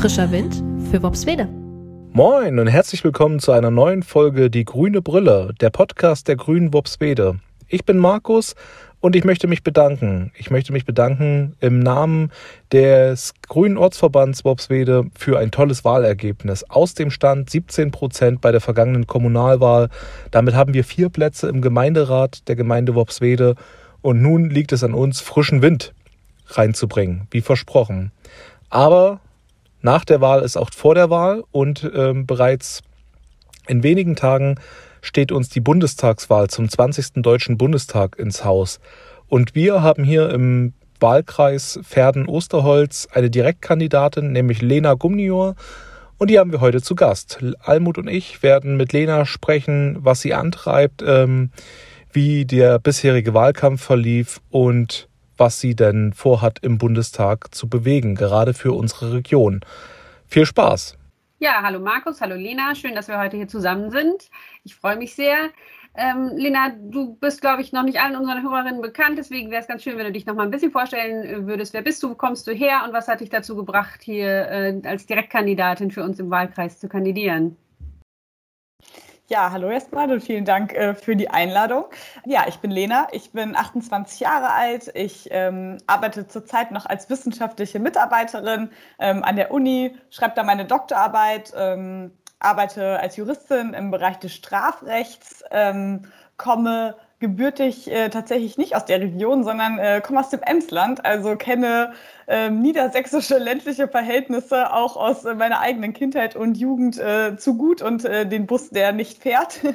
Frischer Wind für Wopswede. Moin und herzlich willkommen zu einer neuen Folge Die grüne Brille, der Podcast der Grünen Wopswede. Ich bin Markus und ich möchte mich bedanken. Ich möchte mich bedanken im Namen des Grünen Ortsverbands Wopswede für ein tolles Wahlergebnis. Aus dem Stand 17 Prozent bei der vergangenen Kommunalwahl. Damit haben wir vier Plätze im Gemeinderat der Gemeinde Wopswede und nun liegt es an uns, frischen Wind reinzubringen, wie versprochen. Aber nach der Wahl ist auch vor der Wahl und ähm, bereits in wenigen Tagen steht uns die Bundestagswahl zum 20. Deutschen Bundestag ins Haus. Und wir haben hier im Wahlkreis Verden-Osterholz eine Direktkandidatin, nämlich Lena Gumnior. Und die haben wir heute zu Gast. Almut und ich werden mit Lena sprechen, was sie antreibt, ähm, wie der bisherige Wahlkampf verlief und was sie denn vorhat, im Bundestag zu bewegen, gerade für unsere Region. Viel Spaß! Ja, hallo Markus, hallo Lena, schön, dass wir heute hier zusammen sind. Ich freue mich sehr. Ähm, Lena, du bist, glaube ich, noch nicht allen unseren Hörerinnen bekannt, deswegen wäre es ganz schön, wenn du dich noch mal ein bisschen vorstellen würdest. Wer bist du, wo kommst du her und was hat dich dazu gebracht, hier äh, als Direktkandidatin für uns im Wahlkreis zu kandidieren? Ja, hallo erstmal und vielen Dank äh, für die Einladung. Ja, ich bin Lena, ich bin 28 Jahre alt. Ich ähm, arbeite zurzeit noch als wissenschaftliche Mitarbeiterin ähm, an der Uni, schreibe da meine Doktorarbeit, ähm, arbeite als Juristin im Bereich des Strafrechts, ähm, komme gebürtig äh, tatsächlich nicht aus der Region, sondern äh, komme aus dem Emsland, also kenne äh, niedersächsische ländliche Verhältnisse auch aus äh, meiner eigenen Kindheit und Jugend äh, zu gut und äh, den Bus, der nicht fährt.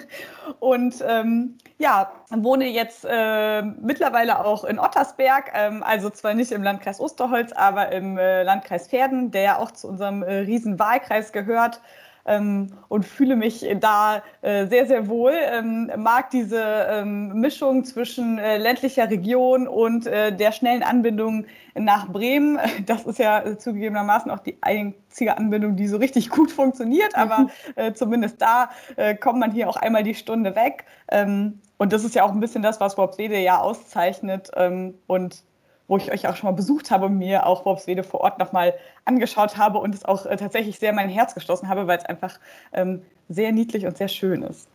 Und ähm, ja, wohne jetzt mittlerweile auch in Ottersberg, ähm, also zwar nicht im Landkreis Osterholz, aber im Landkreis Verden, der ja auch zu unserem Riesenwahlkreis gehört ähm, und fühle mich da äh, sehr, sehr wohl. Ähm, mag diese ähm, Mischung zwischen äh, ländlicher Region und äh, der schnellen Anbindung nach Bremen. Das ist ja zugegebenermaßen auch die einzige Anbindung, die so richtig gut funktioniert, aber mhm. äh, zumindest da äh, kommt man hier auch einmal die Stunde weg. Ähm, und das ist ja auch ein bisschen das, was Worpswede ja auszeichnet. Ähm, und wo ich euch auch schon mal besucht habe und mir auch Worpswede vor Ort nochmal angeschaut habe und es auch äh, tatsächlich sehr mein Herz geschlossen habe, weil es einfach ähm, sehr niedlich und sehr schön ist.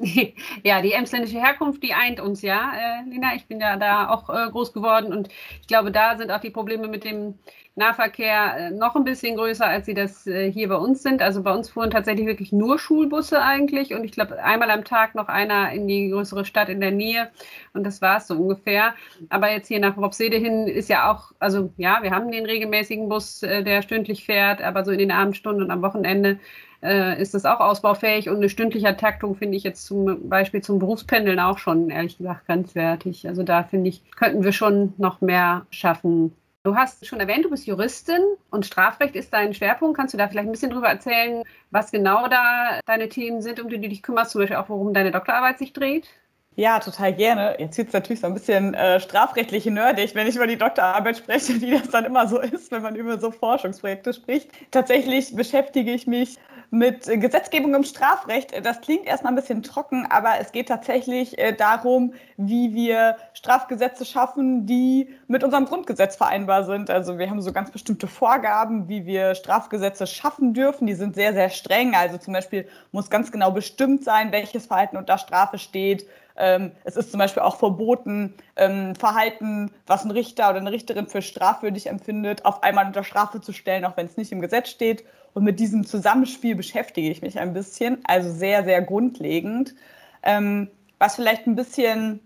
Ja, die emsländische Herkunft, die eint uns ja, äh, Lina. Ich bin ja da auch äh, groß geworden und ich glaube, da sind auch die Probleme mit dem Nahverkehr äh, noch ein bisschen größer, als sie das äh, hier bei uns sind. Also bei uns fuhren tatsächlich wirklich nur Schulbusse eigentlich und ich glaube einmal am Tag noch einer in die größere Stadt in der Nähe und das war es so ungefähr. Aber jetzt hier nach Robsede hin ist ja auch, also ja, wir haben den regelmäßigen Bus, äh, der stündlich fährt, aber so in den Abendstunden und am Wochenende äh, ist das auch ausbaufähig und eine stündliche Taktung finde ich jetzt zum Beispiel zum Berufspendeln auch schon ehrlich gesagt grenzwertig. Also da finde ich, könnten wir schon noch mehr schaffen. Du hast schon erwähnt, du bist Juristin und Strafrecht ist dein Schwerpunkt. Kannst du da vielleicht ein bisschen drüber erzählen, was genau da deine Themen sind, um die du dich kümmerst, zum Beispiel auch, worum deine Doktorarbeit sich dreht? Ja, total gerne. Jetzt wird es natürlich so ein bisschen äh, strafrechtliche nerdig, wenn ich über die Doktorarbeit spreche, wie das dann immer so ist, wenn man über so Forschungsprojekte spricht. Tatsächlich beschäftige ich mich mit Gesetzgebung im Strafrecht. Das klingt erstmal ein bisschen trocken, aber es geht tatsächlich äh, darum, wie wir Strafgesetze schaffen, die mit unserem Grundgesetz vereinbar sind. Also wir haben so ganz bestimmte Vorgaben, wie wir Strafgesetze schaffen dürfen. Die sind sehr, sehr streng. Also zum Beispiel muss ganz genau bestimmt sein, welches Verhalten unter Strafe steht. Ähm, es ist zum Beispiel auch verboten, ähm, Verhalten, was ein Richter oder eine Richterin für strafwürdig empfindet, auf einmal unter Strafe zu stellen, auch wenn es nicht im Gesetz steht. Und mit diesem Zusammenspiel beschäftige ich mich ein bisschen, also sehr, sehr grundlegend. Ähm, was vielleicht ein bisschen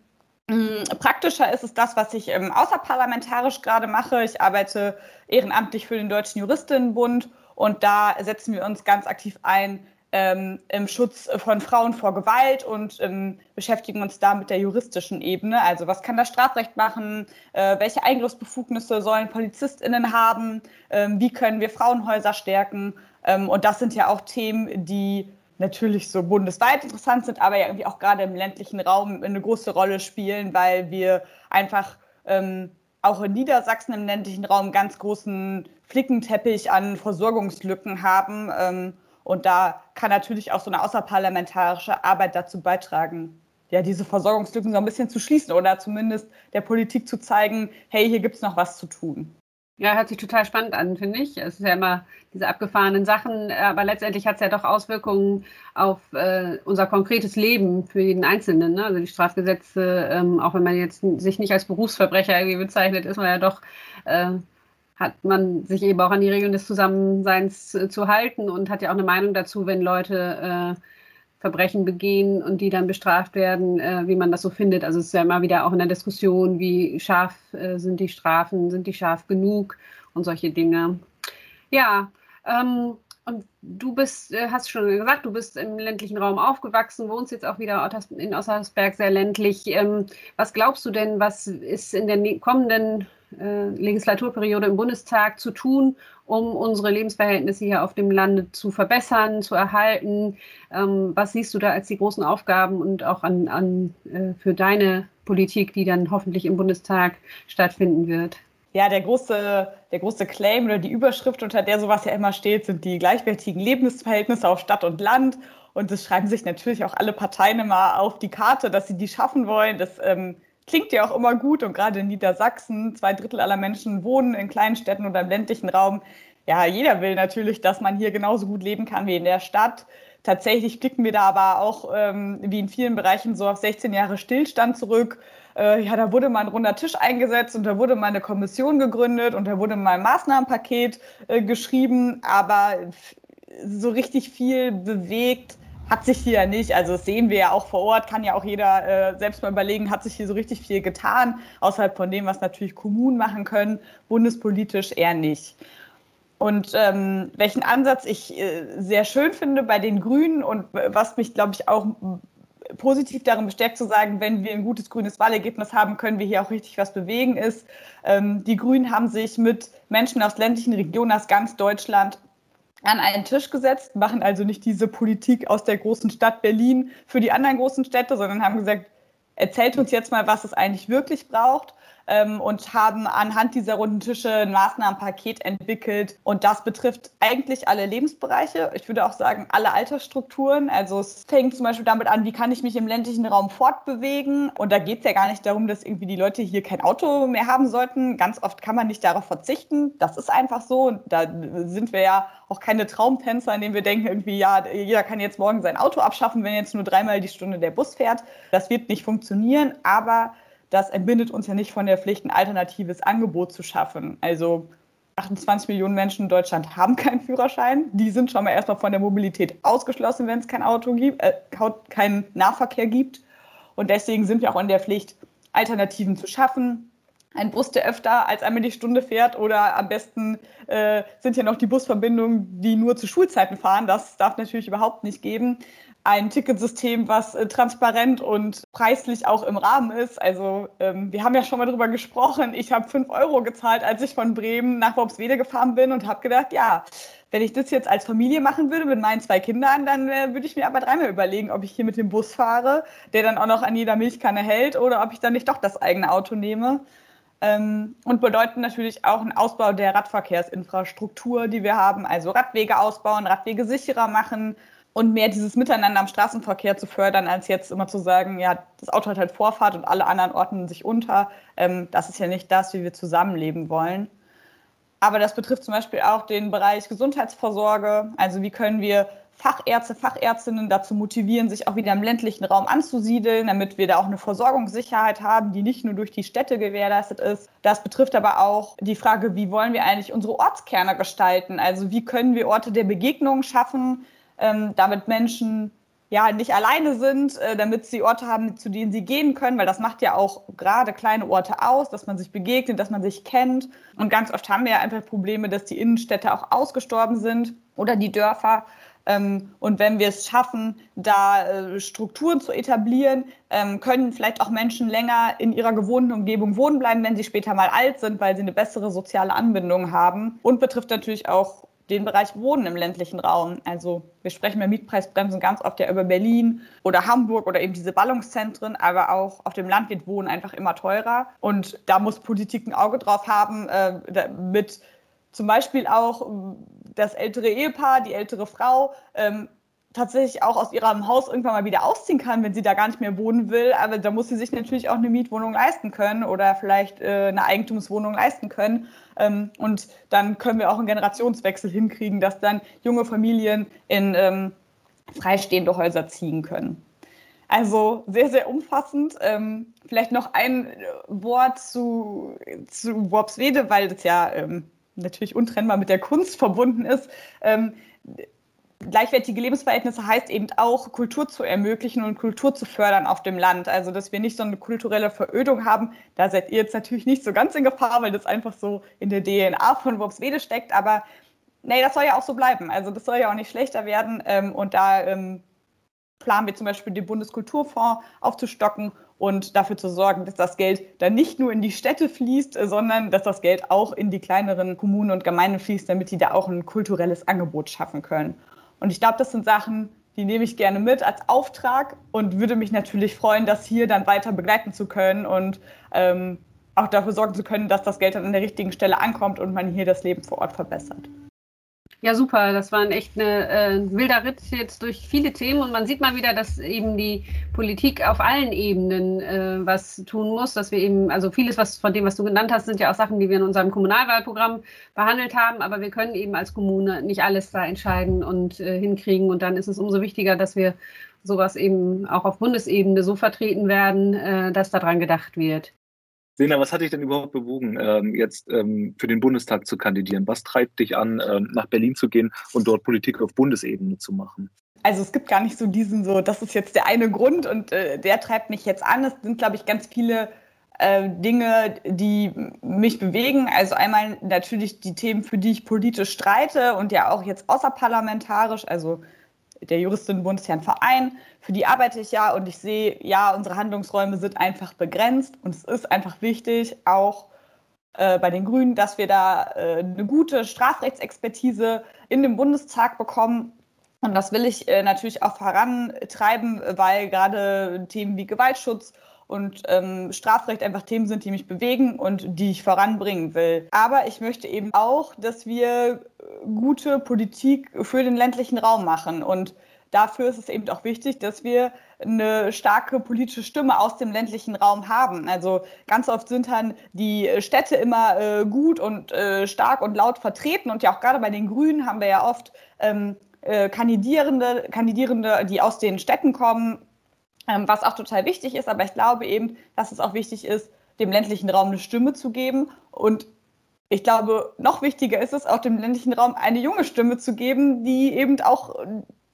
mm, Praktischer ist es das, was ich ähm, außerparlamentarisch gerade mache. Ich arbeite ehrenamtlich für den Deutschen Juristinnenbund und da setzen wir uns ganz aktiv ein ähm, im Schutz von Frauen vor Gewalt und ähm, beschäftigen uns da mit der juristischen Ebene. Also was kann das Strafrecht machen? Äh, welche Eingriffsbefugnisse sollen PolizistInnen haben? Ähm, wie können wir Frauenhäuser stärken? Ähm, und das sind ja auch Themen, die natürlich so bundesweit interessant sind, aber ja irgendwie auch gerade im ländlichen Raum eine große Rolle spielen, weil wir einfach ähm, auch in Niedersachsen im ländlichen Raum ganz großen Flickenteppich an Versorgungslücken haben. Und da kann natürlich auch so eine außerparlamentarische Arbeit dazu beitragen, ja, diese Versorgungslücken so ein bisschen zu schließen oder zumindest der Politik zu zeigen, hey, hier gibt es noch was zu tun. Ja, hört sich total spannend an, finde ich. Es ist ja immer diese abgefahrenen Sachen, aber letztendlich hat es ja doch Auswirkungen auf äh, unser konkretes Leben für jeden Einzelnen. Ne? Also die Strafgesetze, ähm, auch wenn man jetzt sich nicht als Berufsverbrecher irgendwie bezeichnet, ist man ja doch, äh, hat man sich eben auch an die Regeln des Zusammenseins äh, zu halten und hat ja auch eine Meinung dazu, wenn Leute äh, Verbrechen begehen und die dann bestraft werden, äh, wie man das so findet. Also es ist ja immer wieder auch in der Diskussion, wie scharf äh, sind die Strafen, sind die scharf genug und solche Dinge. Ja, ähm, und du bist, äh, hast schon gesagt, du bist im ländlichen Raum aufgewachsen, wohnst jetzt auch wieder in Ossersberg sehr ländlich. Ähm, was glaubst du denn, was ist in der kommenden äh, Legislaturperiode im Bundestag zu tun, um unsere Lebensverhältnisse hier auf dem Lande zu verbessern, zu erhalten? Ähm, was siehst du da als die großen Aufgaben und auch an, an äh, für deine Politik, die dann hoffentlich im Bundestag stattfinden wird? Ja, der große, der große Claim oder die Überschrift, unter der sowas ja immer steht, sind die gleichwertigen Lebensverhältnisse auf Stadt und Land. Und das schreiben sich natürlich auch alle Parteien immer auf die Karte, dass sie die schaffen wollen. Das ähm, klingt ja auch immer gut und gerade in Niedersachsen, zwei Drittel aller Menschen wohnen in kleinen Städten oder im ländlichen Raum. Ja, jeder will natürlich, dass man hier genauso gut leben kann wie in der Stadt. Tatsächlich blicken wir da aber auch ähm, wie in vielen Bereichen so auf 16 Jahre Stillstand zurück. Äh, ja, da wurde mal ein runder Tisch eingesetzt und da wurde mal eine Kommission gegründet und da wurde mal ein Maßnahmenpaket äh, geschrieben, aber so richtig viel bewegt hat sich hier ja nicht, also das sehen wir ja auch vor Ort, kann ja auch jeder äh, selbst mal überlegen, hat sich hier so richtig viel getan, außerhalb von dem, was natürlich Kommunen machen können, bundespolitisch eher nicht. Und ähm, welchen Ansatz ich äh, sehr schön finde bei den Grünen und was mich, glaube ich, auch positiv darin bestärkt zu sagen, wenn wir ein gutes grünes Wahlergebnis haben, können wir hier auch richtig was bewegen, ist, ähm, die Grünen haben sich mit Menschen aus ländlichen Regionen aus ganz Deutschland an einen Tisch gesetzt, machen also nicht diese Politik aus der großen Stadt Berlin für die anderen großen Städte, sondern haben gesagt, erzählt uns jetzt mal, was es eigentlich wirklich braucht ähm, und haben anhand dieser runden Tische ein Maßnahmenpaket entwickelt. Und das betrifft eigentlich alle Lebensbereiche. Ich würde auch sagen, alle Altersstrukturen. Also es fängt zum Beispiel damit an, wie kann ich mich im ländlichen Raum fortbewegen. Und da geht es ja gar nicht darum, dass irgendwie die Leute hier kein Auto mehr haben sollten. Ganz oft kann man nicht darauf verzichten. Das ist einfach so. Da sind wir ja auch keine Traumtänzer, in denen wir denken, irgendwie, ja, jeder kann jetzt morgen sein Auto abschaffen, wenn jetzt nur dreimal die Stunde der Bus fährt. Das wird nicht funktionieren. Aber das entbindet uns ja nicht von der Pflicht, ein alternatives Angebot zu schaffen. Also 28 Millionen Menschen in Deutschland haben keinen Führerschein. Die sind schon mal erstmal von der Mobilität ausgeschlossen, wenn es kein Auto gibt, äh, keinen Nahverkehr gibt. Und deswegen sind wir auch in der Pflicht, Alternativen zu schaffen. Ein Bus, der öfter als einmal die Stunde fährt oder am besten äh, sind ja noch die Busverbindungen, die nur zu Schulzeiten fahren. Das darf natürlich überhaupt nicht geben ein Ticketsystem, was äh, transparent und preislich auch im Rahmen ist. Also ähm, wir haben ja schon mal darüber gesprochen. Ich habe fünf Euro gezahlt, als ich von Bremen nach Worpswede gefahren bin und habe gedacht, ja, wenn ich das jetzt als Familie machen würde mit meinen zwei Kindern, dann äh, würde ich mir aber dreimal überlegen, ob ich hier mit dem Bus fahre, der dann auch noch an jeder Milchkanne hält, oder ob ich dann nicht doch das eigene Auto nehme. Ähm, und bedeuten natürlich auch einen Ausbau der Radverkehrsinfrastruktur, die wir haben, also Radwege ausbauen, Radwege sicherer machen, und mehr dieses Miteinander am Straßenverkehr zu fördern, als jetzt immer zu sagen, ja, das Auto hat halt Vorfahrt und alle anderen ordnen sich unter. Ähm, das ist ja nicht das, wie wir zusammenleben wollen. Aber das betrifft zum Beispiel auch den Bereich Gesundheitsvorsorge. Also wie können wir Fachärzte, Fachärztinnen dazu motivieren, sich auch wieder im ländlichen Raum anzusiedeln, damit wir da auch eine Versorgungssicherheit haben, die nicht nur durch die Städte gewährleistet ist. Das betrifft aber auch die Frage, wie wollen wir eigentlich unsere Ortskerne gestalten? Also wie können wir Orte der Begegnung schaffen, ähm, damit Menschen ja nicht alleine sind, äh, damit sie Orte haben, zu denen sie gehen können, weil das macht ja auch gerade kleine Orte aus, dass man sich begegnet, dass man sich kennt. Und ganz oft haben wir ja einfach Probleme, dass die Innenstädte auch ausgestorben sind oder die Dörfer. Ähm, und wenn wir es schaffen, da äh, Strukturen zu etablieren, ähm, können vielleicht auch Menschen länger in ihrer gewohnten Umgebung wohnen bleiben, wenn sie später mal alt sind, weil sie eine bessere soziale Anbindung haben. Und betrifft natürlich auch den Bereich Wohnen im ländlichen Raum. Also wir sprechen bei Mietpreisbremsen ganz oft ja über Berlin oder Hamburg oder eben diese Ballungszentren, aber auch auf dem Land wird Wohnen einfach immer teurer. Und da muss Politik ein Auge drauf haben, äh, damit zum Beispiel auch das ältere Ehepaar, die ältere Frau ähm, tatsächlich auch aus ihrem Haus irgendwann mal wieder ausziehen kann, wenn sie da gar nicht mehr wohnen will. Aber da muss sie sich natürlich auch eine Mietwohnung leisten können oder vielleicht äh, eine Eigentumswohnung leisten können. Ähm, und dann können wir auch einen Generationswechsel hinkriegen, dass dann junge Familien in ähm, freistehende Häuser ziehen können. Also sehr, sehr umfassend. Ähm, vielleicht noch ein Wort zu, zu Worpswede, weil das ja ähm, natürlich untrennbar mit der Kunst verbunden ist. Gleichwertige Lebensverhältnisse heißt eben auch, Kultur zu ermöglichen und Kultur zu fördern auf dem Land. Also, dass wir nicht so eine kulturelle Verödung haben. Da seid ihr jetzt natürlich nicht so ganz in Gefahr, weil das einfach so in der DNA von Worpswede steckt. Aber nee, das soll ja auch so bleiben. Also, das soll ja auch nicht schlechter werden. Ähm, und da ähm, planen wir zum Beispiel den Bundeskulturfonds aufzustocken und dafür zu sorgen, dass das Geld dann nicht nur in die Städte fließt, sondern dass das Geld auch in die kleineren Kommunen und Gemeinden fließt, damit die da auch ein kulturelles Angebot schaffen können. Und ich glaube, das sind Sachen, die nehme ich gerne mit als Auftrag und würde mich natürlich freuen, das hier dann weiter begleiten zu können und ähm, auch dafür sorgen zu können, dass das Geld dann an der richtigen Stelle ankommt und man hier das Leben vor Ort verbessert. Ja, super. Das war ein echt eine, äh, wilder Ritt jetzt durch viele Themen und man sieht mal wieder, dass eben die Politik auf allen Ebenen äh, was tun muss, dass wir eben, also vieles was von dem, was du genannt hast, sind ja auch Sachen, die wir in unserem Kommunalwahlprogramm behandelt haben, aber wir können eben als Kommune nicht alles da entscheiden und äh, hinkriegen und dann ist es umso wichtiger, dass wir sowas eben auch auf Bundesebene so vertreten werden, äh, dass daran gedacht wird. Sena, was hat dich denn überhaupt bewogen, ähm, jetzt ähm, für den Bundestag zu kandidieren? Was treibt dich an, ähm, nach Berlin zu gehen und dort Politik auf Bundesebene zu machen? Also es gibt gar nicht so diesen so, das ist jetzt der eine Grund und äh, der treibt mich jetzt an. Es sind, glaube ich, ganz viele äh, Dinge, die mich bewegen. Also einmal natürlich die Themen, für die ich politisch streite und ja auch jetzt außerparlamentarisch, also der Juristinnenbund ist ja ein Verein, für die arbeite ich ja und ich sehe, ja, unsere Handlungsräume sind einfach begrenzt und es ist einfach wichtig, auch äh, bei den Grünen, dass wir da äh, eine gute Strafrechtsexpertise in dem Bundestag bekommen. Und das will ich äh, natürlich auch vorantreiben, weil gerade Themen wie Gewaltschutz und ähm, Strafrecht einfach Themen sind, die mich bewegen und die ich voranbringen will. Aber ich möchte eben auch, dass wir gute Politik für den ländlichen Raum machen. Und dafür ist es eben auch wichtig, dass wir eine starke politische Stimme aus dem ländlichen Raum haben. Also ganz oft sind dann die Städte immer äh, gut und äh, stark und laut vertreten. Und ja auch gerade bei den Grünen haben wir ja oft ähm, äh, Kandidierende, Kandidierende, die aus den Städten kommen, was auch total wichtig ist. Aber ich glaube eben, dass es auch wichtig ist, dem ländlichen Raum eine Stimme zu geben. Und ich glaube, noch wichtiger ist es, auch dem ländlichen Raum eine junge Stimme zu geben, die eben auch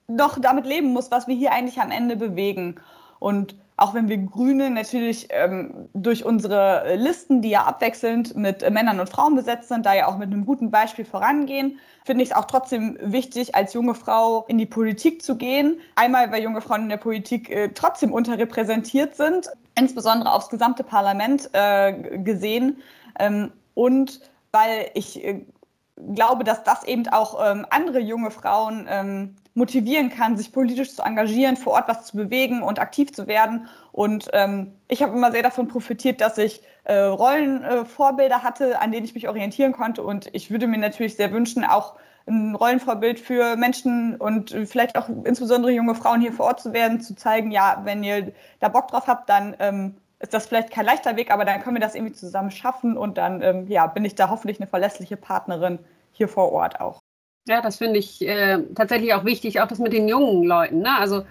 noch damit leben muss, was wir hier eigentlich am Ende bewegen. Und auch wenn wir Grüne natürlich ähm, durch unsere Listen, die ja abwechselnd mit Männern und Frauen besetzt sind, da ja auch mit einem guten Beispiel vorangehen, finde ich es auch trotzdem wichtig, als junge Frau in die Politik zu gehen. Einmal, weil junge Frauen in der Politik äh, trotzdem unterrepräsentiert sind, insbesondere aufs gesamte Parlament äh, gesehen. Ähm, und weil ich äh, glaube, dass das eben auch ähm, andere junge Frauen ähm, motivieren kann, sich politisch zu engagieren, vor Ort was zu bewegen und aktiv zu werden. Und ähm, ich habe immer sehr davon profitiert, dass ich äh, Rollenvorbilder äh, hatte, an denen ich mich orientieren konnte. Und ich würde mir natürlich sehr wünschen, auch ein Rollenvorbild für Menschen und vielleicht auch insbesondere junge Frauen hier vor Ort zu werden, zu zeigen, ja, wenn ihr da Bock drauf habt, dann ähm, ist das vielleicht kein leichter Weg, aber dann können wir das irgendwie zusammen schaffen und dann ähm, ja, bin ich da hoffentlich eine verlässliche Partnerin hier vor Ort auch. Ja, das finde ich äh, tatsächlich auch wichtig, auch das mit den jungen Leuten. Ne? Also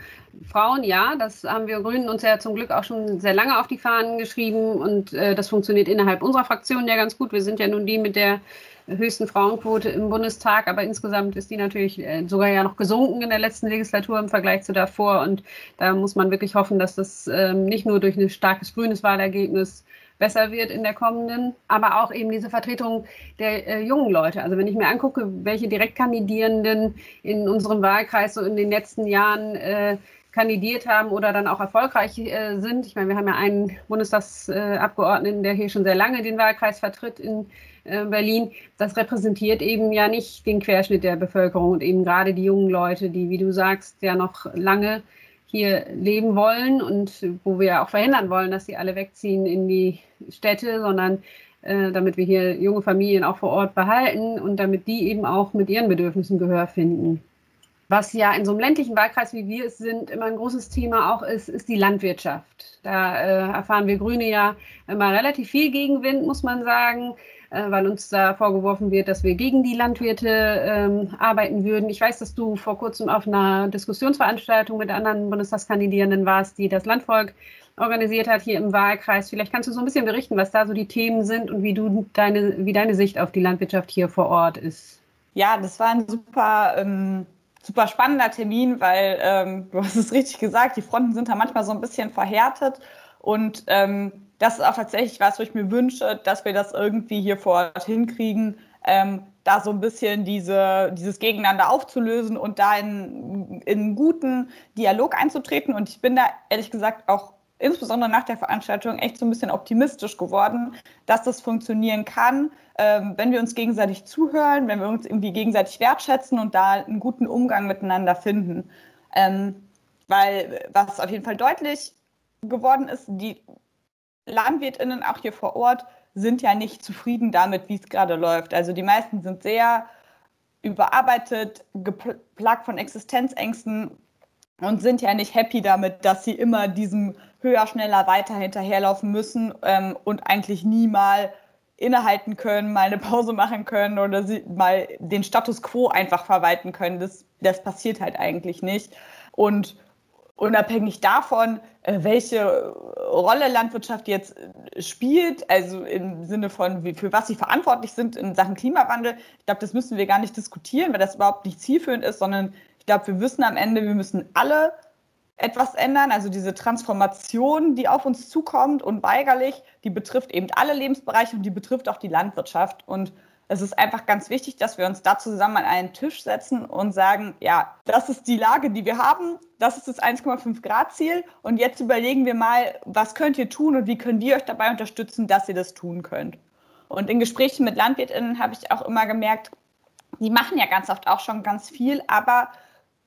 Frauen, ja, das haben wir Grünen uns ja zum Glück auch schon sehr lange auf die Fahnen geschrieben und äh, das funktioniert innerhalb unserer Fraktion ja ganz gut. Wir sind ja nun die mit der höchsten Frauenquote im Bundestag, aber insgesamt ist die natürlich äh, sogar ja noch gesunken in der letzten Legislatur im Vergleich zu davor und da muss man wirklich hoffen, dass das ähm, nicht nur durch ein starkes grünes Wahlergebnis besser wird in der kommenden, aber auch eben diese Vertretung der äh, jungen Leute. Also wenn ich mir angucke, welche Direktkandidierenden in unserem Wahlkreis so in den letzten Jahren äh, kandidiert haben oder dann auch erfolgreich äh, sind. Ich meine, wir haben ja einen Bundestagsabgeordneten, der hier schon sehr lange den Wahlkreis vertritt in äh, Berlin. Das repräsentiert eben ja nicht den Querschnitt der Bevölkerung und eben gerade die jungen Leute, die, wie du sagst, ja noch lange hier leben wollen und wo wir auch verhindern wollen, dass sie alle wegziehen in die Städte, sondern äh, damit wir hier junge Familien auch vor Ort behalten und damit die eben auch mit ihren Bedürfnissen Gehör finden. was ja in so einem ländlichen Wahlkreis, wie wir es sind, immer ein großes Thema auch ist, ist die Landwirtschaft. Da äh, erfahren wir Grüne ja immer relativ viel Gegenwind, muss man sagen, weil uns da vorgeworfen wird, dass wir gegen die Landwirte ähm, arbeiten würden. Ich weiß, dass du vor kurzem auf einer Diskussionsveranstaltung mit anderen Bundestagskandidierenden warst, die das Landvolk organisiert hat hier im Wahlkreis. Vielleicht kannst du so ein bisschen berichten, was da so die Themen sind und wie du deine, wie deine Sicht auf die Landwirtschaft hier vor Ort ist. Ja, das war ein super ähm super spannender Termin, weil ähm, du hast es richtig gesagt, die Fronten sind da manchmal so ein bisschen verhärtet und ähm, das ist auch tatsächlich was, wo ich mir wünsche, dass wir das irgendwie hier vor Ort hinkriegen, ähm, da so ein bisschen diese, dieses Gegeneinander aufzulösen und da in, in einen guten Dialog einzutreten. Und ich bin da ehrlich gesagt auch insbesondere nach der Veranstaltung echt so ein bisschen optimistisch geworden, dass das funktionieren kann, ähm, wenn wir uns gegenseitig zuhören, wenn wir uns irgendwie gegenseitig wertschätzen und da einen guten Umgang miteinander finden. Ähm, weil was auf jeden Fall deutlich geworden ist, die LandwirtInnen auch hier vor Ort sind ja nicht zufrieden damit, wie es gerade läuft. Also die meisten sind sehr überarbeitet, geplagt von Existenzängsten und sind ja nicht happy damit, dass sie immer diesem höher, schneller, weiter hinterherlaufen müssen ähm, und eigentlich nie mal innehalten können, mal eine Pause machen können oder sie mal den Status quo einfach verwalten können. Das, das passiert halt eigentlich nicht. Und unabhängig davon, äh, welche Rolle Landwirtschaft jetzt äh, spielt, also im Sinne von, für was sie verantwortlich sind in Sachen Klimawandel, ich glaube, das müssen wir gar nicht diskutieren, weil das überhaupt nicht zielführend ist, sondern ich glaube, wir wissen am Ende, wir müssen alle etwas ändern. Also diese Transformation, die auf uns zukommt, unweigerlich, die betrifft eben alle Lebensbereiche und die betrifft auch die Landwirtschaft. Und es ist einfach ganz wichtig, dass wir uns da zusammen an einen Tisch setzen und sagen, ja, das ist die Lage, die wir haben, das ist das 1,5 Grad Ziel und jetzt überlegen wir mal, was könnt ihr tun und wie können wir euch dabei unterstützen, dass ihr das tun könnt. Und in Gesprächen mit Landwirtinnen habe ich auch immer gemerkt, die machen ja ganz oft auch schon ganz viel, aber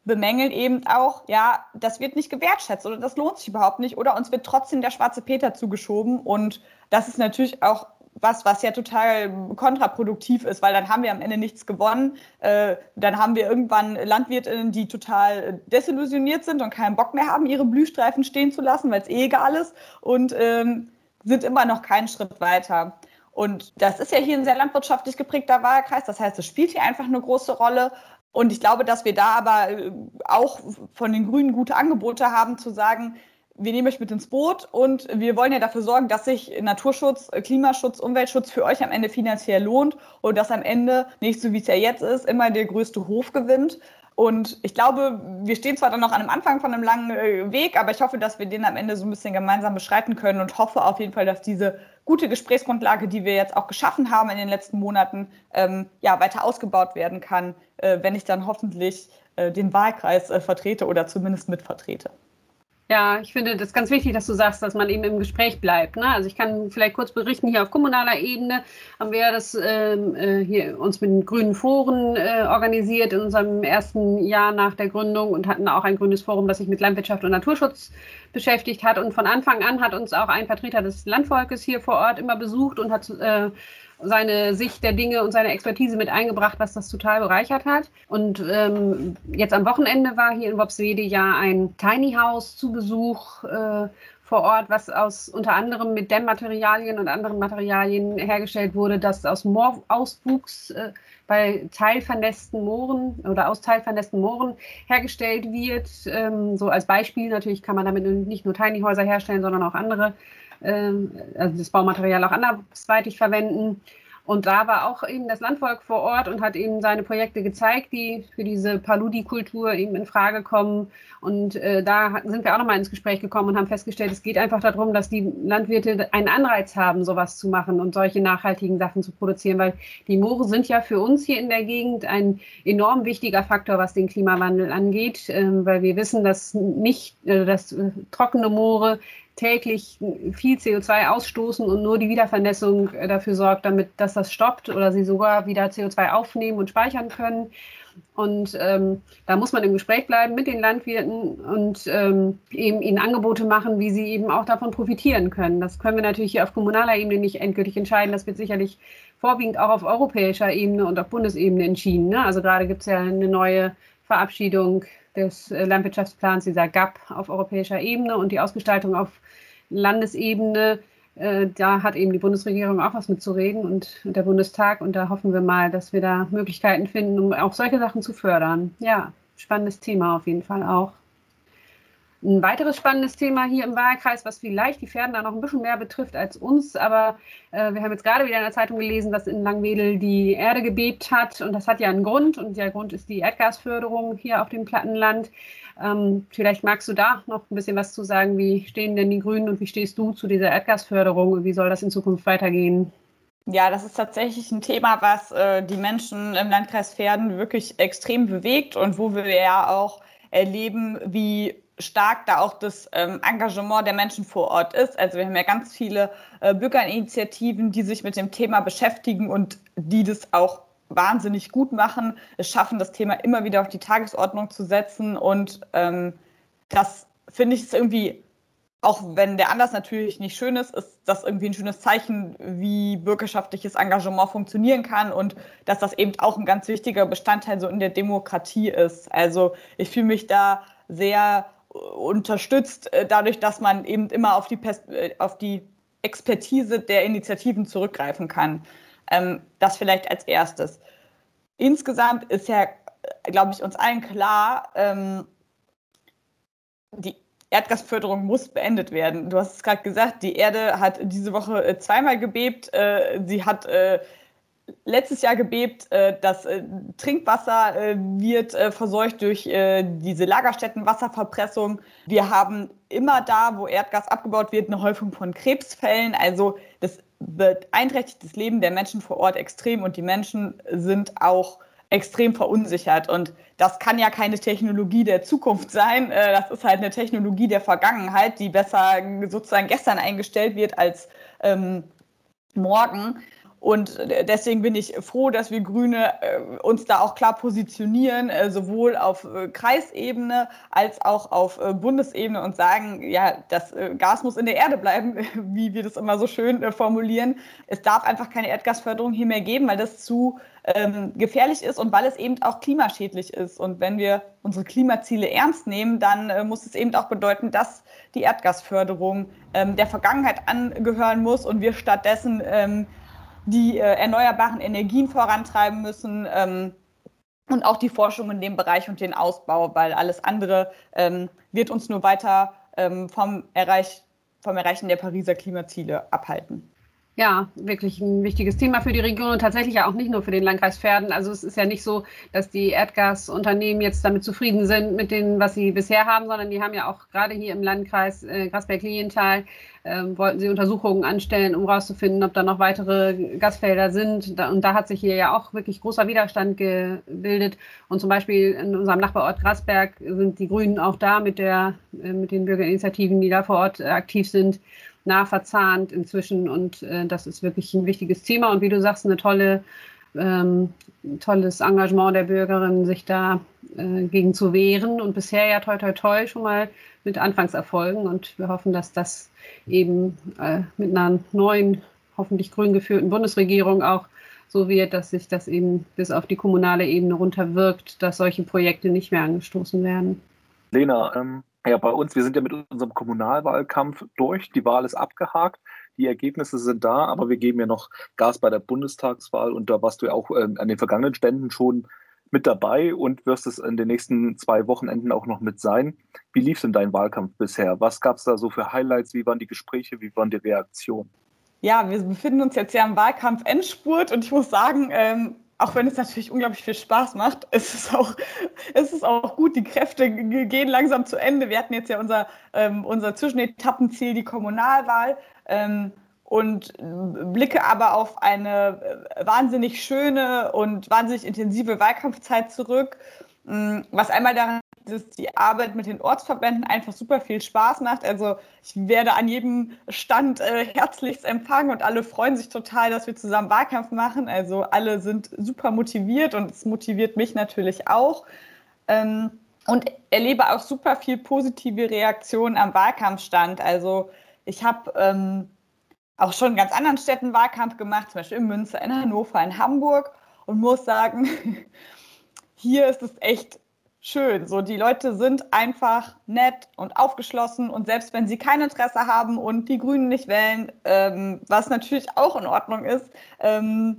bemängeln eben auch, ja, das wird nicht gewertschätzt oder das lohnt sich überhaupt nicht oder uns wird trotzdem der schwarze Peter zugeschoben und das ist natürlich auch was, was ja total kontraproduktiv ist, weil dann haben wir am Ende nichts gewonnen. Äh, dann haben wir irgendwann Landwirtinnen, die total desillusioniert sind und keinen Bock mehr haben, ihre Blühstreifen stehen zu lassen, weil es eh egal ist und ähm, sind immer noch keinen Schritt weiter. Und das ist ja hier ein sehr landwirtschaftlich geprägter Wahlkreis. Das heißt, es spielt hier einfach eine große Rolle. Und ich glaube, dass wir da aber äh, auch von den Grünen gute Angebote haben, zu sagen, wir nehmen euch mit ins Boot und wir wollen ja dafür sorgen, dass sich Naturschutz, äh, Klimaschutz, Umweltschutz für euch am Ende finanziell lohnt und dass am Ende nicht so wie es ja jetzt ist, immer der größte Hof gewinnt. Und ich glaube, wir stehen zwar dann noch an einem Anfang von einem langen äh, Weg, aber ich hoffe, dass wir den am Ende so ein bisschen gemeinsam beschreiten können und hoffe auf jeden Fall, dass diese gute Gesprächsgrundlage, die wir jetzt auch geschaffen haben in den letzten Monaten, ähm, ja, weiter ausgebaut werden kann, äh, wenn ich dann hoffentlich äh, den Wahlkreis äh, vertrete oder zumindest mitvertrete. Ja, ich finde das ganz wichtig, dass du sagst, dass man eben im Gespräch bleibt. Ne? Also ich kann vielleicht kurz berichten, hier auf kommunaler Ebene haben wir das ähm, äh, hier uns mit den grünen Foren äh, organisiert in unserem ersten Jahr nach der Gründung und hatten auch ein grünes Forum, das sich mit Landwirtschaft und Naturschutz beschäftigt hat. Und von Anfang an hat uns auch ein Vertreter des Landvolkes hier vor Ort immer besucht und hat äh, seine Sicht der Dinge und seine Expertise mit eingebracht, was das total bereichert hat. Und ähm, jetzt am Wochenende war hier in Wopswede ja ein Tiny House zu Besuch äh, vor Ort, was aus unter anderem mit Dämmmaterialien und anderen Materialien hergestellt wurde, das aus Moorauswuchs äh, bei teilvernässten Mooren oder aus teilvernässten Mooren hergestellt wird. Ähm, so als Beispiel natürlich kann man damit nicht nur Tiny Häuser herstellen, sondern auch andere also das Baumaterial auch andersweitig verwenden. Und da war auch eben das Landvolk vor Ort und hat eben seine Projekte gezeigt, die für diese Paludi-Kultur eben in Frage kommen. Und äh, da sind wir auch nochmal ins Gespräch gekommen und haben festgestellt, es geht einfach darum, dass die Landwirte einen Anreiz haben, sowas zu machen und solche nachhaltigen Sachen zu produzieren, weil die Moore sind ja für uns hier in der Gegend ein enorm wichtiger Faktor, was den Klimawandel angeht, äh, weil wir wissen, dass nicht, äh, dass äh, trockene Moore täglich viel CO2 ausstoßen und nur die Wiedervernässung äh, dafür sorgt, damit, dass das stoppt oder sie sogar wieder CO2 aufnehmen und speichern können. Und ähm, da muss man im Gespräch bleiben mit den Landwirten und ähm, eben ihnen Angebote machen, wie sie eben auch davon profitieren können. Das können wir natürlich hier auf kommunaler Ebene nicht endgültig entscheiden. Das wird sicherlich vorwiegend auch auf europäischer Ebene und auf Bundesebene entschieden. Ne? Also gerade gibt es ja eine neue Verabschiedung des äh, Landwirtschaftsplans, dieser GAP auf europäischer Ebene und die Ausgestaltung auf Landesebene. Äh, da hat eben die Bundesregierung auch was mitzureden und der Bundestag. Und da hoffen wir mal, dass wir da Möglichkeiten finden, um auch solche Sachen zu fördern. Ja, spannendes Thema auf jeden Fall auch. Ein weiteres spannendes Thema hier im Wahlkreis, was vielleicht die Pferden da noch ein bisschen mehr betrifft als uns, aber äh, wir haben jetzt gerade wieder in der Zeitung gelesen, dass in Langwedel die Erde gebebt hat und das hat ja einen Grund und der Grund ist die Erdgasförderung hier auf dem Plattenland. Ähm, vielleicht magst du da noch ein bisschen was zu sagen. Wie stehen denn die Grünen und wie stehst du zu dieser Erdgasförderung und wie soll das in Zukunft weitergehen? Ja, das ist tatsächlich ein Thema, was äh, die Menschen im Landkreis Pferden wirklich extrem bewegt und wo wir ja auch erleben, wie stark da auch das ähm, Engagement der Menschen vor Ort ist. Also wir haben ja ganz viele äh, Bürgerinitiativen, die sich mit dem Thema beschäftigen und die das auch wahnsinnig gut machen, es schaffen, das Thema immer wieder auf die Tagesordnung zu setzen. Und ähm, das finde ich irgendwie, auch wenn der Anlass natürlich nicht schön ist, ist das irgendwie ein schönes Zeichen, wie bürgerschaftliches Engagement funktionieren kann und dass das eben auch ein ganz wichtiger Bestandteil so in der Demokratie ist. Also ich fühle mich da sehr unterstützt, äh, dadurch, dass man eben immer auf die, äh, auf die Expertise der Initiativen zurückgreifen kann. Ähm, das vielleicht als erstes. Insgesamt ist ja, äh, glaube ich, uns allen klar, ähm, die Erdgasförderung muss beendet werden. Du hast es gerade gesagt, die Erde hat diese Woche zweimal gebebt. sie hat letztes Jahr gebebt. Äh, das äh, Trinkwasser äh, wird verseucht durch diese Lagerstättenwasserverpressung. Wir haben immer da, wo Erdgas abgebaut wird, eine Häufung von Krebsfällen. Also das beeinträchtigt das Leben der Menschen vor Ort extrem und die Menschen sind auch extrem verunsichert. Und das kann ja keine Technologie der Zukunft sein. Das ist halt eine Technologie der Vergangenheit, die besser sozusagen gestern eingestellt wird als ähm, morgen. Und deswegen bin ich froh, dass wir Grüne äh, uns da auch klar positionieren, äh, sowohl auf äh, Kreisebene als auch auf Bundesebene und sagen, ja, das Gas muss in der Erde bleiben, wie wir das immer so schön formulieren. Es darf einfach keine Erdgasförderung hier mehr geben, weil das zu ähm, gefährlich ist und weil es eben auch klimaschädlich ist. Und wenn wir unsere Klimaziele ernst nehmen, dann äh, muss es eben auch bedeuten, dass die Erdgasförderung ähm, der Vergangenheit angehören muss und wir stattdessen ähm, die äh, erneuerbaren Energien vorantreiben müssen ähm, und auch die Forschung in dem Bereich und den Ausbau, weil alles andere ähm, wird uns nur weiter ähm, vom, Erreich, vom Erreichen der Pariser Klimaziele abhalten. Ja, wirklich ein wichtiges Thema für die Region und tatsächlich ja auch nicht nur für den Landkreis Pferden. Also es ist ja nicht so, dass die Erdgasunternehmen jetzt damit zufrieden sind mit dem, was sie bisher haben, sondern die haben ja auch gerade hier im Landkreis äh, Grasberg-Lilienthal äh, wollten sie Untersuchungen anstellen, um herauszufinden, ob da noch weitere Gasfelder sind. Da, und da hat sich hier ja auch wirklich großer Widerstand gebildet. Und zum Beispiel in unserem Nachbarort Grasberg sind die Grünen auch da mit, der, äh, mit den Bürgerinitiativen, die da vor Ort äh, aktiv sind nah verzahnt inzwischen und äh, das ist wirklich ein wichtiges Thema. Und wie du sagst, eine tolle, ähm, tolles Engagement der Bürgerinnen, sich da äh, gegen zu wehren. Und bisher ja toi toi toi schon mal mit Anfangserfolgen. Und wir hoffen, dass das eben äh, mit einer neuen, hoffentlich grün geführten Bundesregierung auch so wird, dass sich das eben bis auf die kommunale Ebene runterwirkt, dass solche Projekte nicht mehr angestoßen werden. Lena, ähm, ja, bei uns, wir sind ja mit unserem Kommunalwahlkampf durch. Die Wahl ist abgehakt. Die Ergebnisse sind da, aber wir geben ja noch Gas bei der Bundestagswahl und da warst du ja auch äh, an den vergangenen Ständen schon mit dabei und wirst es in den nächsten zwei Wochenenden auch noch mit sein. Wie lief denn dein Wahlkampf bisher? Was gab es da so für Highlights? Wie waren die Gespräche? Wie waren die Reaktionen? Ja, wir befinden uns jetzt ja im Wahlkampf-Endspurt und ich muss sagen, ähm, auch wenn es natürlich unglaublich viel Spaß macht, ist es auch, ist es auch gut. Die Kräfte gehen langsam zu Ende. Wir hatten jetzt ja unser, ähm, unser Zwischenetappenziel, die Kommunalwahl. Ähm, und blicke aber auf eine äh, wahnsinnig schöne und wahnsinnig intensive Wahlkampfzeit zurück. Mm, was einmal daran dass die Arbeit mit den Ortsverbänden einfach super viel Spaß macht. Also ich werde an jedem Stand äh, herzlichst empfangen und alle freuen sich total, dass wir zusammen Wahlkampf machen. Also alle sind super motiviert und es motiviert mich natürlich auch. Ähm, und erlebe auch super viel positive Reaktionen am Wahlkampfstand. Also ich habe ähm, auch schon in ganz anderen Städten Wahlkampf gemacht, zum Beispiel in Münster, in Hannover, in Hamburg und muss sagen, hier ist es echt schön. So, die Leute sind einfach nett und aufgeschlossen und selbst wenn sie kein Interesse haben und die Grünen nicht wählen, ähm, was natürlich auch in Ordnung ist, ähm,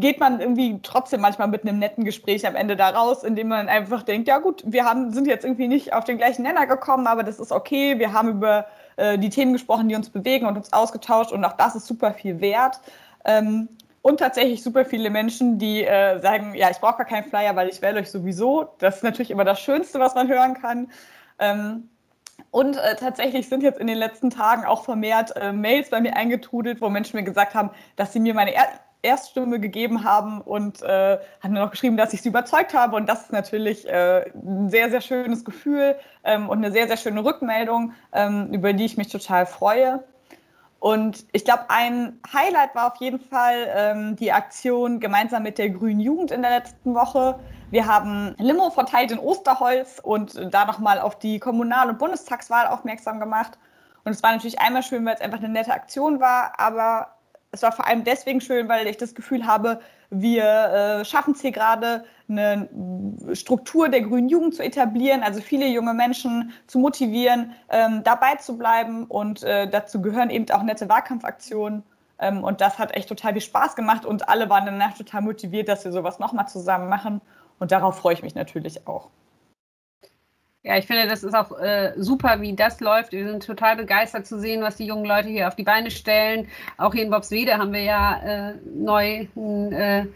geht man irgendwie trotzdem manchmal mit einem netten Gespräch am Ende da raus, indem man einfach denkt, ja gut, wir haben, sind jetzt irgendwie nicht auf den gleichen Nenner gekommen, aber das ist okay. Wir haben über äh, die Themen gesprochen, die uns bewegen und uns ausgetauscht und auch das ist super viel wert. Ähm, und tatsächlich super viele Menschen, die äh, sagen, ja, ich brauche gar keinen Flyer, weil ich wähle euch sowieso. Das ist natürlich immer das Schönste, was man hören kann. Ähm, und äh, tatsächlich sind jetzt in den letzten Tagen auch vermehrt äh, Mails bei mir eingetrudelt, wo Menschen mir gesagt haben, dass sie mir meine er Erststimme gegeben haben und äh, haben mir noch geschrieben, dass ich sie überzeugt habe. Und das ist natürlich äh, ein sehr, sehr schönes Gefühl ähm, und eine sehr, sehr schöne Rückmeldung, ähm, über die ich mich total freue. Und ich glaube, ein Highlight war auf jeden Fall ähm, die Aktion gemeinsam mit der Grünen Jugend in der letzten Woche. Wir haben Limo verteilt in Osterholz und da nochmal auf die Kommunal- und Bundestagswahl aufmerksam gemacht. Und es war natürlich einmal schön, weil es einfach eine nette Aktion war, aber es war vor allem deswegen schön, weil ich das Gefühl habe, wir äh, schaffen es hier gerade, eine Struktur der grünen Jugend zu etablieren, also viele junge Menschen zu motivieren, ähm, dabei zu bleiben. Und äh, dazu gehören eben auch nette Wahlkampfaktionen. Ähm, und das hat echt total viel Spaß gemacht und alle waren danach total motiviert, dass wir sowas nochmal zusammen machen. Und darauf freue ich mich natürlich auch. Ja, ich finde, das ist auch äh, super, wie das läuft. Wir sind total begeistert zu sehen, was die jungen Leute hier auf die Beine stellen. Auch hier in Bobswede haben wir ja äh, neu äh,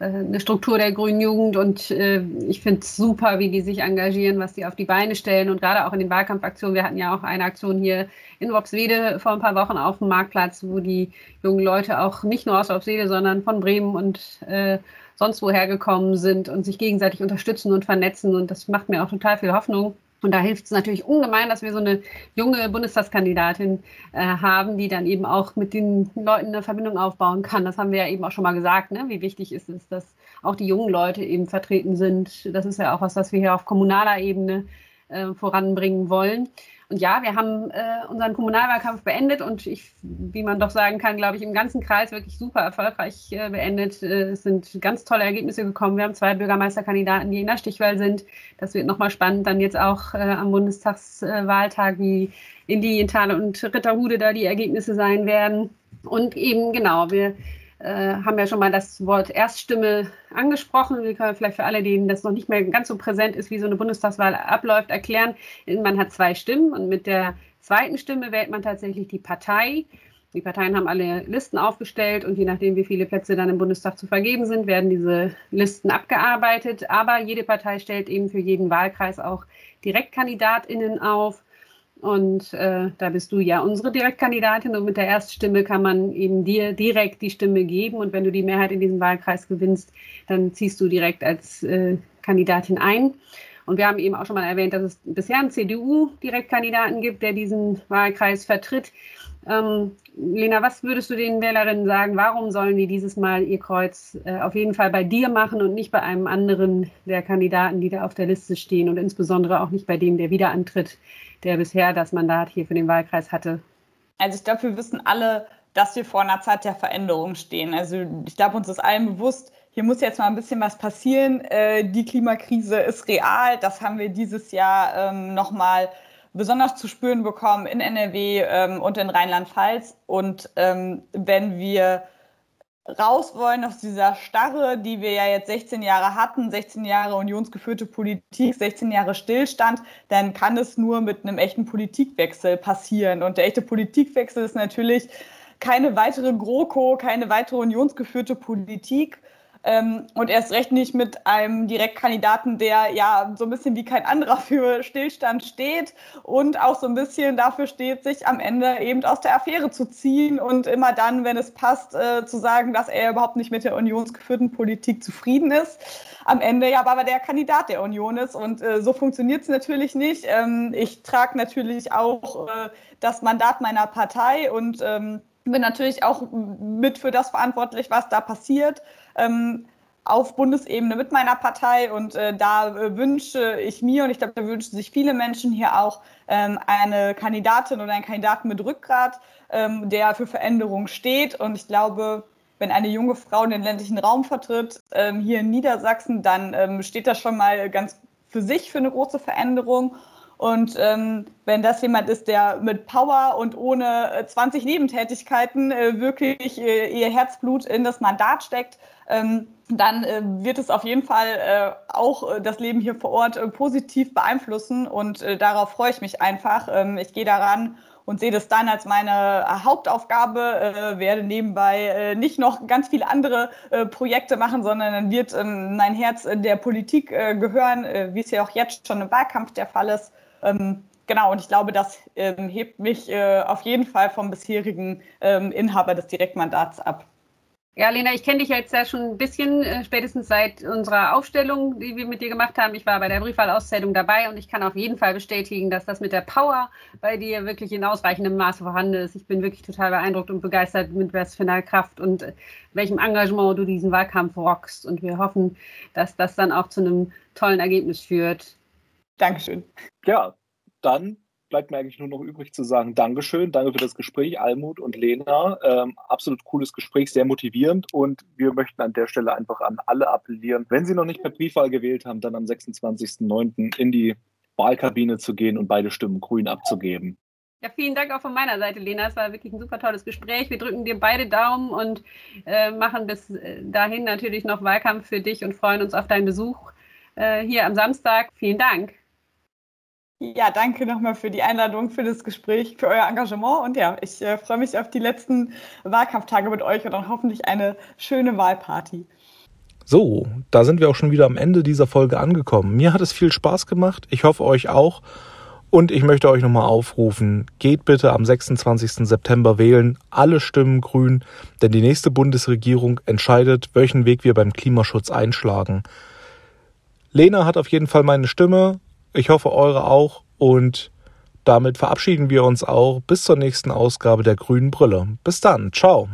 eine Struktur der grünen Jugend und äh, ich finde es super, wie die sich engagieren, was die auf die Beine stellen und gerade auch in den Wahlkampfaktionen. Wir hatten ja auch eine Aktion hier in Bobswede vor ein paar Wochen auf dem Marktplatz, wo die jungen Leute auch nicht nur aus Bobswede, sondern von Bremen und äh, sonst woher gekommen sind und sich gegenseitig unterstützen und vernetzen. Und das macht mir auch total viel Hoffnung. Und da hilft es natürlich ungemein, dass wir so eine junge Bundestagskandidatin äh, haben, die dann eben auch mit den Leuten eine Verbindung aufbauen kann. Das haben wir ja eben auch schon mal gesagt, ne? wie wichtig ist es, dass auch die jungen Leute eben vertreten sind. Das ist ja auch was, was wir hier auf kommunaler Ebene äh, voranbringen wollen. Und ja, wir haben äh, unseren Kommunalwahlkampf beendet und ich, wie man doch sagen kann, glaube ich, im ganzen Kreis wirklich super erfolgreich äh, beendet. Äh, es sind ganz tolle Ergebnisse gekommen. Wir haben zwei Bürgermeisterkandidaten, die in der Stichwahl sind. Das wird nochmal spannend, dann jetzt auch äh, am Bundestagswahltag, wie in Lilienthal und Ritterhude da die Ergebnisse sein werden. Und eben genau, wir äh, haben ja schon mal das Wort Erststimme angesprochen. Wir können vielleicht für alle, denen das noch nicht mehr ganz so präsent ist, wie so eine Bundestagswahl abläuft, erklären. Man hat zwei Stimmen und mit der zweiten Stimme wählt man tatsächlich die Partei. Die Parteien haben alle Listen aufgestellt und je nachdem, wie viele Plätze dann im Bundestag zu vergeben sind, werden diese Listen abgearbeitet. Aber jede Partei stellt eben für jeden Wahlkreis auch DirektkandidatInnen auf. Und äh, da bist du ja unsere Direktkandidatin und mit der Erststimme kann man eben dir direkt die Stimme geben. Und wenn du die Mehrheit in diesem Wahlkreis gewinnst, dann ziehst du direkt als äh, Kandidatin ein. Und wir haben eben auch schon mal erwähnt, dass es bisher einen CDU-Direktkandidaten gibt, der diesen Wahlkreis vertritt. Ähm, Lena, was würdest du den Wählerinnen sagen? Warum sollen die dieses Mal ihr Kreuz äh, auf jeden Fall bei dir machen und nicht bei einem anderen der Kandidaten, die da auf der Liste stehen und insbesondere auch nicht bei dem, der wieder antritt? der bisher das Mandat hier für den Wahlkreis hatte? Also ich glaube, wir wissen alle, dass wir vor einer Zeit der Veränderung stehen. Also ich glaube, uns ist allen bewusst, hier muss jetzt mal ein bisschen was passieren. Äh, die Klimakrise ist real. Das haben wir dieses Jahr ähm, nochmal besonders zu spüren bekommen in NRW ähm, und in Rheinland-Pfalz. Und ähm, wenn wir raus wollen aus dieser Starre, die wir ja jetzt 16 Jahre hatten, 16 Jahre unionsgeführte Politik, 16 Jahre Stillstand, dann kann es nur mit einem echten Politikwechsel passieren. Und der echte Politikwechsel ist natürlich keine weitere GroKo, keine weitere unionsgeführte Politik, ähm, und erst recht nicht mit einem Direktkandidaten, der ja so ein bisschen wie kein anderer für Stillstand steht und auch so ein bisschen dafür steht, sich am Ende eben aus der Affäre zu ziehen und immer dann, wenn es passt, äh, zu sagen, dass er überhaupt nicht mit der unionsgeführten Politik zufrieden ist. Am Ende ja aber der Kandidat der Union ist und äh, so funktioniert es natürlich nicht. Ähm, ich trage natürlich auch äh, das Mandat meiner Partei und ähm, bin natürlich auch mit für das verantwortlich, was da passiert ähm, auf Bundesebene mit meiner Partei. Und äh, da äh, wünsche ich mir, und ich glaube, da wünschen sich viele Menschen hier auch, ähm, eine Kandidatin oder einen Kandidaten mit Rückgrat, ähm, der für Veränderung steht. Und ich glaube, wenn eine junge Frau den ländlichen Raum vertritt, ähm, hier in Niedersachsen, dann ähm, steht das schon mal ganz für sich für eine große Veränderung. Und ähm, wenn das jemand ist, der mit Power und ohne 20 Nebentätigkeiten äh, wirklich äh, ihr Herzblut in das Mandat steckt, ähm, dann äh, wird es auf jeden Fall äh, auch äh, das Leben hier vor Ort äh, positiv beeinflussen. Und darauf freue ich mich einfach. Ähm, ich gehe daran und sehe das dann als meine Hauptaufgabe, äh, werde nebenbei äh, nicht noch ganz viele andere äh, Projekte machen, sondern dann wird ähm, mein Herz der Politik gehören, wie es ja auch jetzt schon im Wahlkampf der Fall ist. Ähm, genau, und ich glaube, das ähm, hebt mich äh, auf jeden Fall vom bisherigen ähm, Inhaber des Direktmandats ab. Ja, Lena, ich kenne dich jetzt ja schon ein bisschen, äh, spätestens seit unserer Aufstellung, die wir mit dir gemacht haben. Ich war bei der Briefwahlauszählung dabei und ich kann auf jeden Fall bestätigen, dass das mit der Power bei dir wirklich in ausreichendem Maße vorhanden ist. Ich bin wirklich total beeindruckt und begeistert, mit was für einer Kraft und äh, welchem Engagement du diesen Wahlkampf rockst. Und wir hoffen, dass das dann auch zu einem tollen Ergebnis führt. Dankeschön. Ja, dann bleibt mir eigentlich nur noch übrig zu sagen, Dankeschön, danke für das Gespräch, Almut und Lena. Ähm, absolut cooles Gespräch, sehr motivierend und wir möchten an der Stelle einfach an alle appellieren, wenn Sie noch nicht per Briefwahl gewählt haben, dann am 26.09. in die Wahlkabine zu gehen und beide Stimmen grün abzugeben. Ja, vielen Dank auch von meiner Seite, Lena. Es war wirklich ein super tolles Gespräch. Wir drücken dir beide Daumen und äh, machen bis äh, dahin natürlich noch Wahlkampf für dich und freuen uns auf deinen Besuch äh, hier am Samstag. Vielen Dank. Ja, danke nochmal für die Einladung, für das Gespräch, für euer Engagement. Und ja, ich äh, freue mich auf die letzten Wahlkampftage mit euch und dann hoffentlich eine schöne Wahlparty. So, da sind wir auch schon wieder am Ende dieser Folge angekommen. Mir hat es viel Spaß gemacht. Ich hoffe euch auch. Und ich möchte euch nochmal aufrufen, geht bitte am 26. September wählen, alle Stimmen grün, denn die nächste Bundesregierung entscheidet, welchen Weg wir beim Klimaschutz einschlagen. Lena hat auf jeden Fall meine Stimme. Ich hoffe, eure auch. Und damit verabschieden wir uns auch bis zur nächsten Ausgabe der Grünen Brille. Bis dann. Ciao.